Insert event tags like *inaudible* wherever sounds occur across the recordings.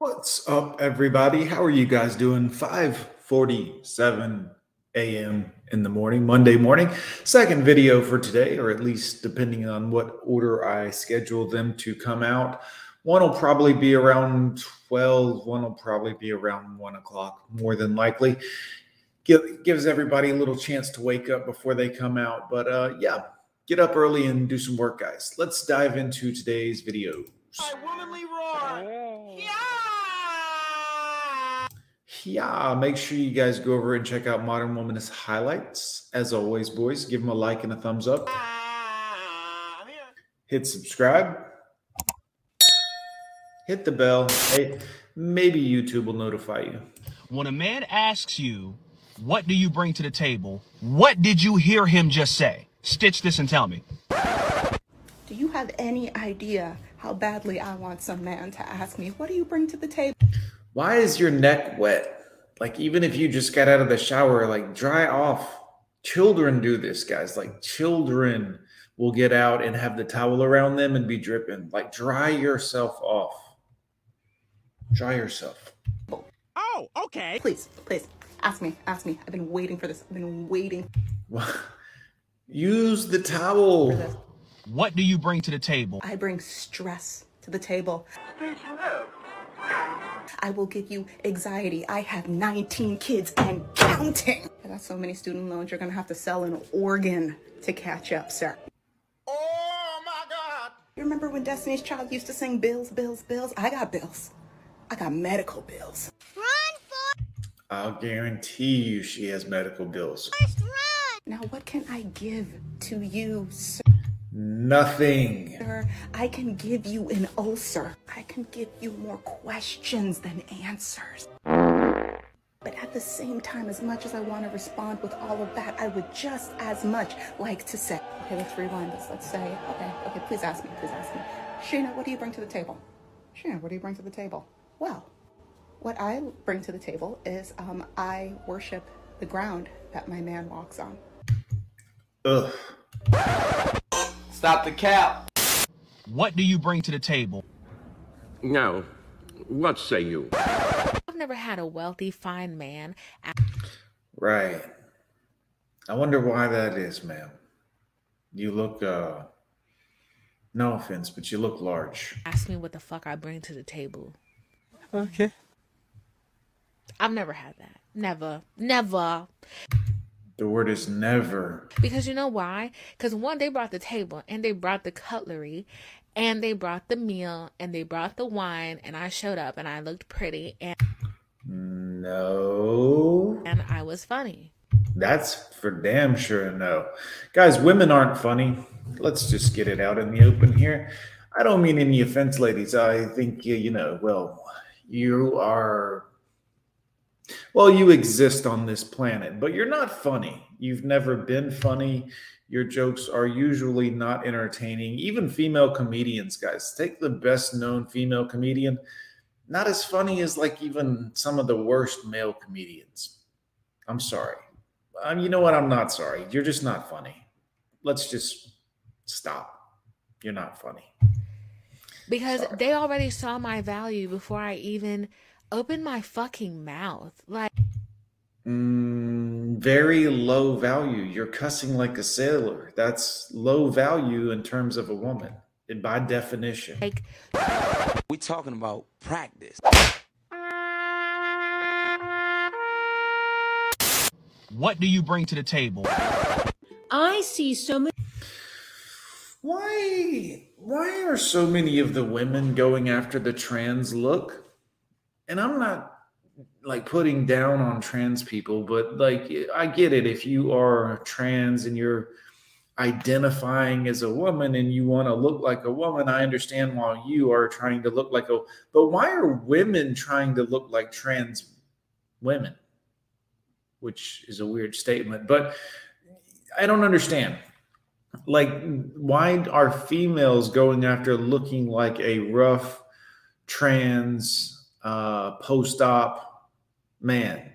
What's up, everybody? How are you guys doing? 5:47 a.m. in the morning, Monday morning. Second video for today, or at least depending on what order I schedule them to come out. One will probably be around 12, one will probably be around one o'clock, more than likely. Give, gives everybody a little chance to wake up before they come out. But uh, yeah, get up early and do some work, guys. Let's dive into today's videos. Yeah. Yeah, make sure you guys go over and check out Modern Womanist highlights. As always, boys, give them a like and a thumbs up. Hit subscribe. Hit the bell. Hey, maybe YouTube will notify you. When a man asks you, what do you bring to the table? What did you hear him just say? Stitch this and tell me. Do you have any idea how badly I want some man to ask me, what do you bring to the table? Why is your neck wet? Like, even if you just got out of the shower, like, dry off. Children do this, guys. Like, children will get out and have the towel around them and be dripping. Like, dry yourself off. Dry yourself. Oh, okay. Please, please, ask me, ask me. I've been waiting for this. I've been waiting Use the towel. What do you bring to the table? I bring stress to the table. I will give you anxiety. I have 19 kids and counting. I got so many student loans, you're gonna have to sell an organ to catch up, sir. Oh my God. You remember when Destiny's Child used to sing bills, bills, bills? I got bills. I got medical bills. Run for- I'll guarantee you she has medical bills. First run. Now, what can I give to you, sir? Nothing. I can give you an ulcer. I can give you more questions than answers. But at the same time, as much as I want to respond with all of that, I would just as much like to say, okay, let's rewind this. Let's say, okay, okay, please ask me, please ask me. Sheena, what do you bring to the table? Sheena, what do you bring to the table? Well, what I bring to the table is um, I worship the ground that my man walks on. Ugh. Stop the cap. What do you bring to the table? Now, what say you? I've never had a wealthy, fine man Right. I wonder why that is, ma'am. You look, uh, no offense, but you look large. ask me what the fuck I bring to the table. Okay. I've never had that. Never. Never. The word is never. Because you know why? Because one, they brought the table and they brought the cutlery and they brought the meal and they brought the wine and I showed up and I looked pretty and, No. and I was funny. That's for damn sure no. Guys, women aren't funny. Let's just get it out in the open here. I don't mean any offense, ladies. I think, you you know, well, you are, well, you exist on this planet, but you're not funny. You've never been funny. Your jokes are usually not entertaining. Even female comedians, guys, take the best known female comedian, not as funny as like even some of the worst male comedians. I'm sorry. Um, you know what? I'm not sorry. You're just not funny. Let's just stop. You're not funny. Because Sorry. they already saw my value before I even opened my fucking mouth. Like, Mm, very low value. You're cussing like a sailor. That's low value in terms of a woman, and by definition. like We talking about practice. What do you bring to the table? I see so many Why? Why are so many of the women going after the trans look? And I'm not like putting down on trans people, but like I get it. If you are trans and you're identifying as a woman and you want to look like a woman, I understand why you are trying to look like a. But why are women trying to look like trans women? Which is a weird statement, but I don't understand. Like, why are females going after looking like a rough trans uh, post-op man,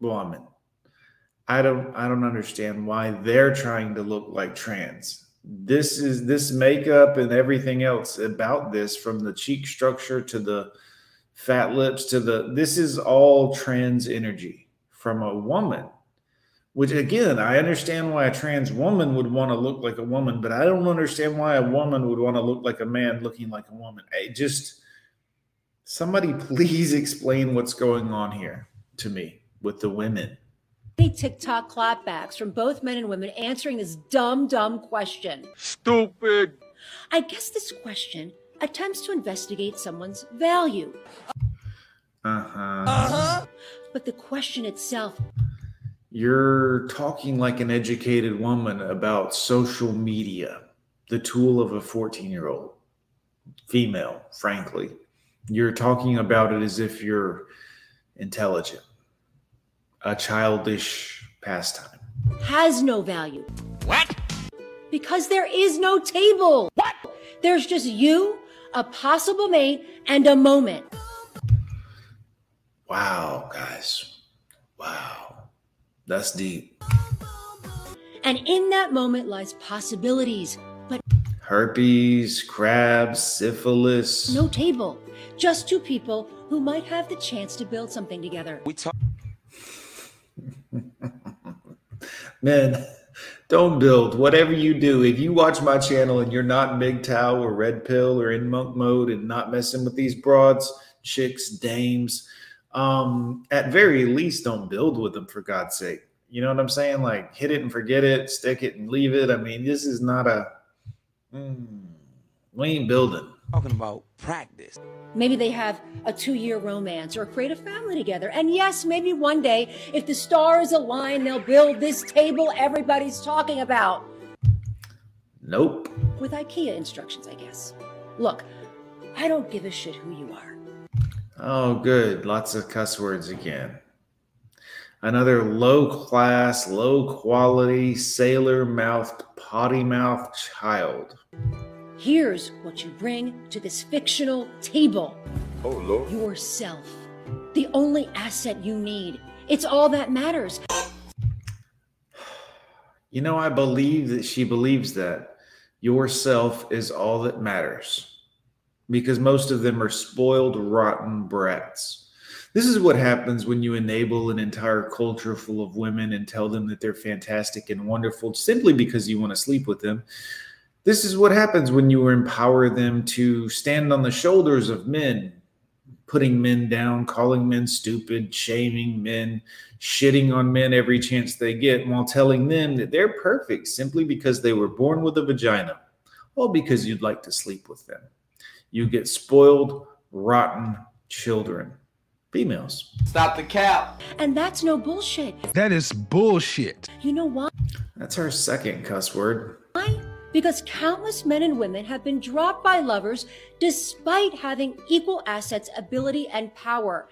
woman? I don't I don't understand why they're trying to look like trans. This is this makeup and everything else about this from the cheek structure to the fat lips to the this is all trans energy from a woman which again i understand why a trans woman would want to look like a woman but i don't understand why a woman would want to look like a man looking like a woman I just somebody *laughs* please explain what's going on here to me with the women TikTok clapbacks from both men and women answering this dumb, dumb question. Stupid. I guess this question attempts to investigate someone's value. Uh-huh. Uh-huh But the question itself You're talking like an educated woman about social media, the tool of a 14 year old female, frankly. You're talking about it as if you're intelligent, a childish pastime. has no value. What? Because there is no table. What? There's just you, a possible mate, and a moment. Wow, guys. Wow. That's deep. And in that moment lies possibilities, but Herpes, crabs, syphilis. no table. Just two people who might have the chance to build something together. We talk. *laughs* Men, don't build. Whatever you do, if you watch my channel and you're not in MGTOW or Red Pill or in monk mode and not messing with these broads, chicks, dames, um, at very least, don't build with them for God's sake. You know what I'm saying? Like hit it and forget it, stick it and leave it. I mean, this is not a. Mm, we ain't building. Talking about practice. Maybe they have a two year romance or create a family together. And yes, maybe one day, if the stars align, they'll build this table everybody's talking about. Nope. With IKEA instructions, I guess. Look, I don't give a shit who you are. Oh, good. Lots of cuss words again. Another low class, low quality, sailor mouthed, potty mouthed child. Here's what you bring to this fictional table Oh, Lord. yourself. The only asset you need. It's all that matters. You know, I believe that she believes that yourself is all that matters because most of them are spoiled, rotten brats. This is what happens when you enable an entire culture full of women and tell them that they're fantastic and wonderful simply because you want to sleep with them. This is what happens when you empower them to stand on the shoulders of men, putting men down, calling men stupid, shaming men, shitting on men every chance they get while telling them that they're perfect simply because they were born with a vagina, all because you'd like to sleep with them. You get spoiled, rotten children, females. Stop the cap. And that's no bullshit. That is bullshit. You know why? That's our second cuss word. Why? Because countless men and women have been dropped by lovers despite having equal assets, ability, and power.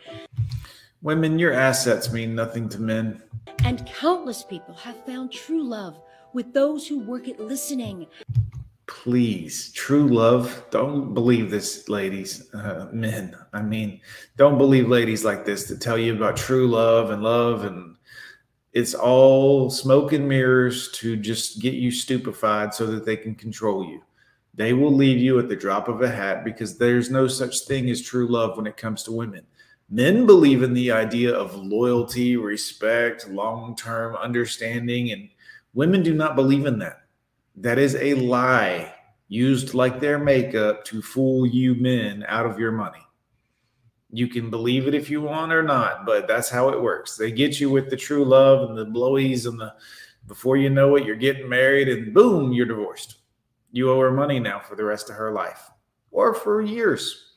Women, your assets mean nothing to men. And countless people have found true love with those who work at listening. Please, true love. Don't believe this, ladies, uh, men. I mean, don't believe ladies like this to tell you about true love and love. And it's all smoke and mirrors to just get you stupefied so that they can control you. They will leave you at the drop of a hat because there's no such thing as true love when it comes to women. Men believe in the idea of loyalty, respect, long term understanding, and women do not believe in that. That is a lie used like their makeup to fool you men out of your money. You can believe it if you want or not, but that's how it works. They get you with the true love and the blowies and the before you know it, you're getting married and boom, you're divorced. You owe her money now for the rest of her life or for years.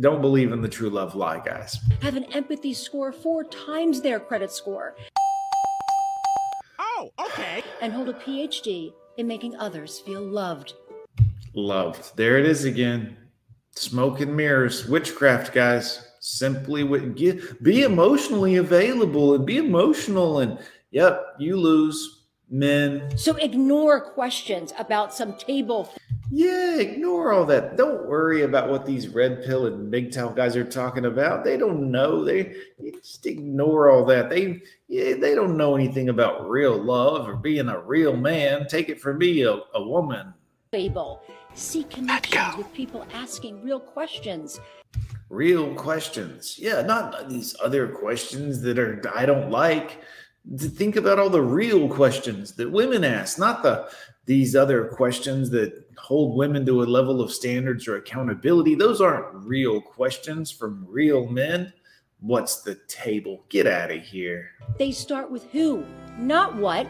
Don't believe in the true love lie, guys. Have an empathy score four times their credit score. Oh, okay. And hold a PhD in making others feel loved. Loved. There it is again. Smoke and mirrors, witchcraft, guys. Simply with, get, be emotionally available and be emotional. And yep, you lose. Men, So ignore questions about some table. yeah, ignore all that. Don't worry about what these red pill and big tail guys are talking about. They don't know. They just ignore all that. They yeah, they don't know anything about real love or being a real man. Take it from me, a, a woman. Fable. Seek connections with people asking real questions. real questions. Yeah, not these other questions that are I don't like. To think about all the real questions that women ask, not the these other questions that hold women to a level of standards or accountability. Those aren't real questions from real men. What's the table? Get out of here. They start with who, not what.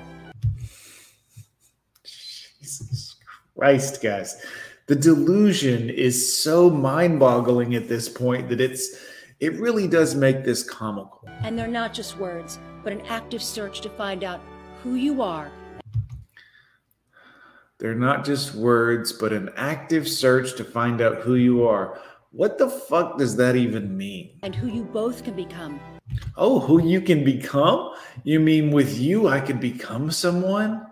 Jesus Christ, guys. The delusion is so mind-boggling at this point that it's it really does make this comical. And they're not just words, but an active search to find out who you are They're not just words, but an active search to find out who you are. What the fuck does that even mean? and who you both can become. Oh, who you can become? You mean with you, I could become someone?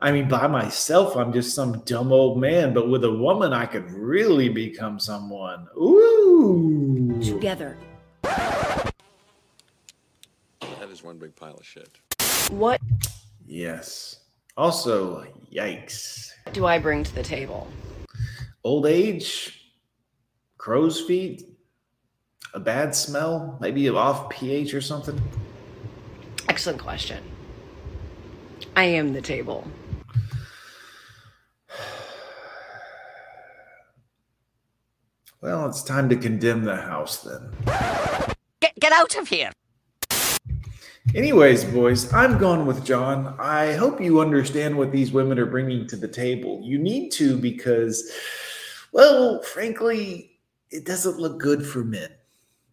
I mean, by myself, I'm just some dumb old man, but with a woman, I could really become someone. Ooh. Together. That is one big pile of shit. What Yes. Also, yikes. What do I bring to the table? Old age, crow's feet, a bad smell, maybe off pH or something. Excellent question. I am the table. *sighs* Well, it's time to condemn the house then. Get, get out of here. Anyways, boys, I'm gone with John. I hope you understand what these women are bringing to the table. You need to because, well, frankly, it doesn't look good for men.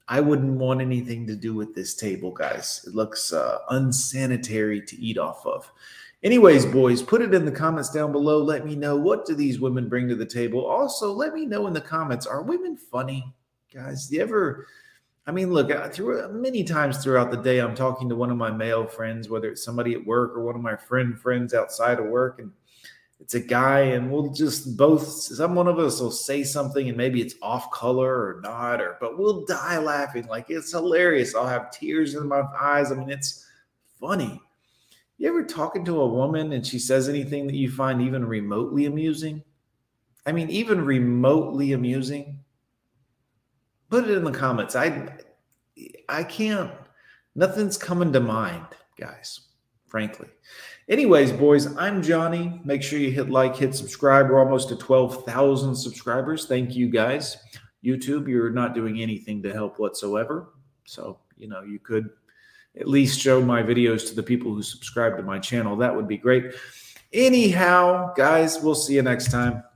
I wouldn't want anything to do with this table, guys. It looks uh, unsanitary to eat off of. Anyways, boys, put it in the comments down below. Let me know what do these women bring to the table. Also, let me know in the comments: Are women funny, guys? Do you ever? I mean, look, uh, through many times throughout the day, I'm talking to one of my male friends, whether it's somebody at work or one of my friend friends outside of work, and it's a guy, and we'll just both some one of us will say something, and maybe it's off color or not, or but we'll die laughing like it's hilarious. I'll have tears in my eyes. I mean, it's funny. You ever talking to a woman and she says anything that you find even remotely amusing? I mean, even remotely amusing? Put it in the comments. I I can't nothing's coming to mind, guys, frankly. Anyways, boys, I'm Johnny. Make sure you hit like, hit subscribe. We're almost to 12,000 subscribers. Thank you guys. YouTube, you're not doing anything to help whatsoever. So, you know, you could at least show my videos to the people who subscribe to my channel. That would be great. Anyhow, guys, we'll see you next time.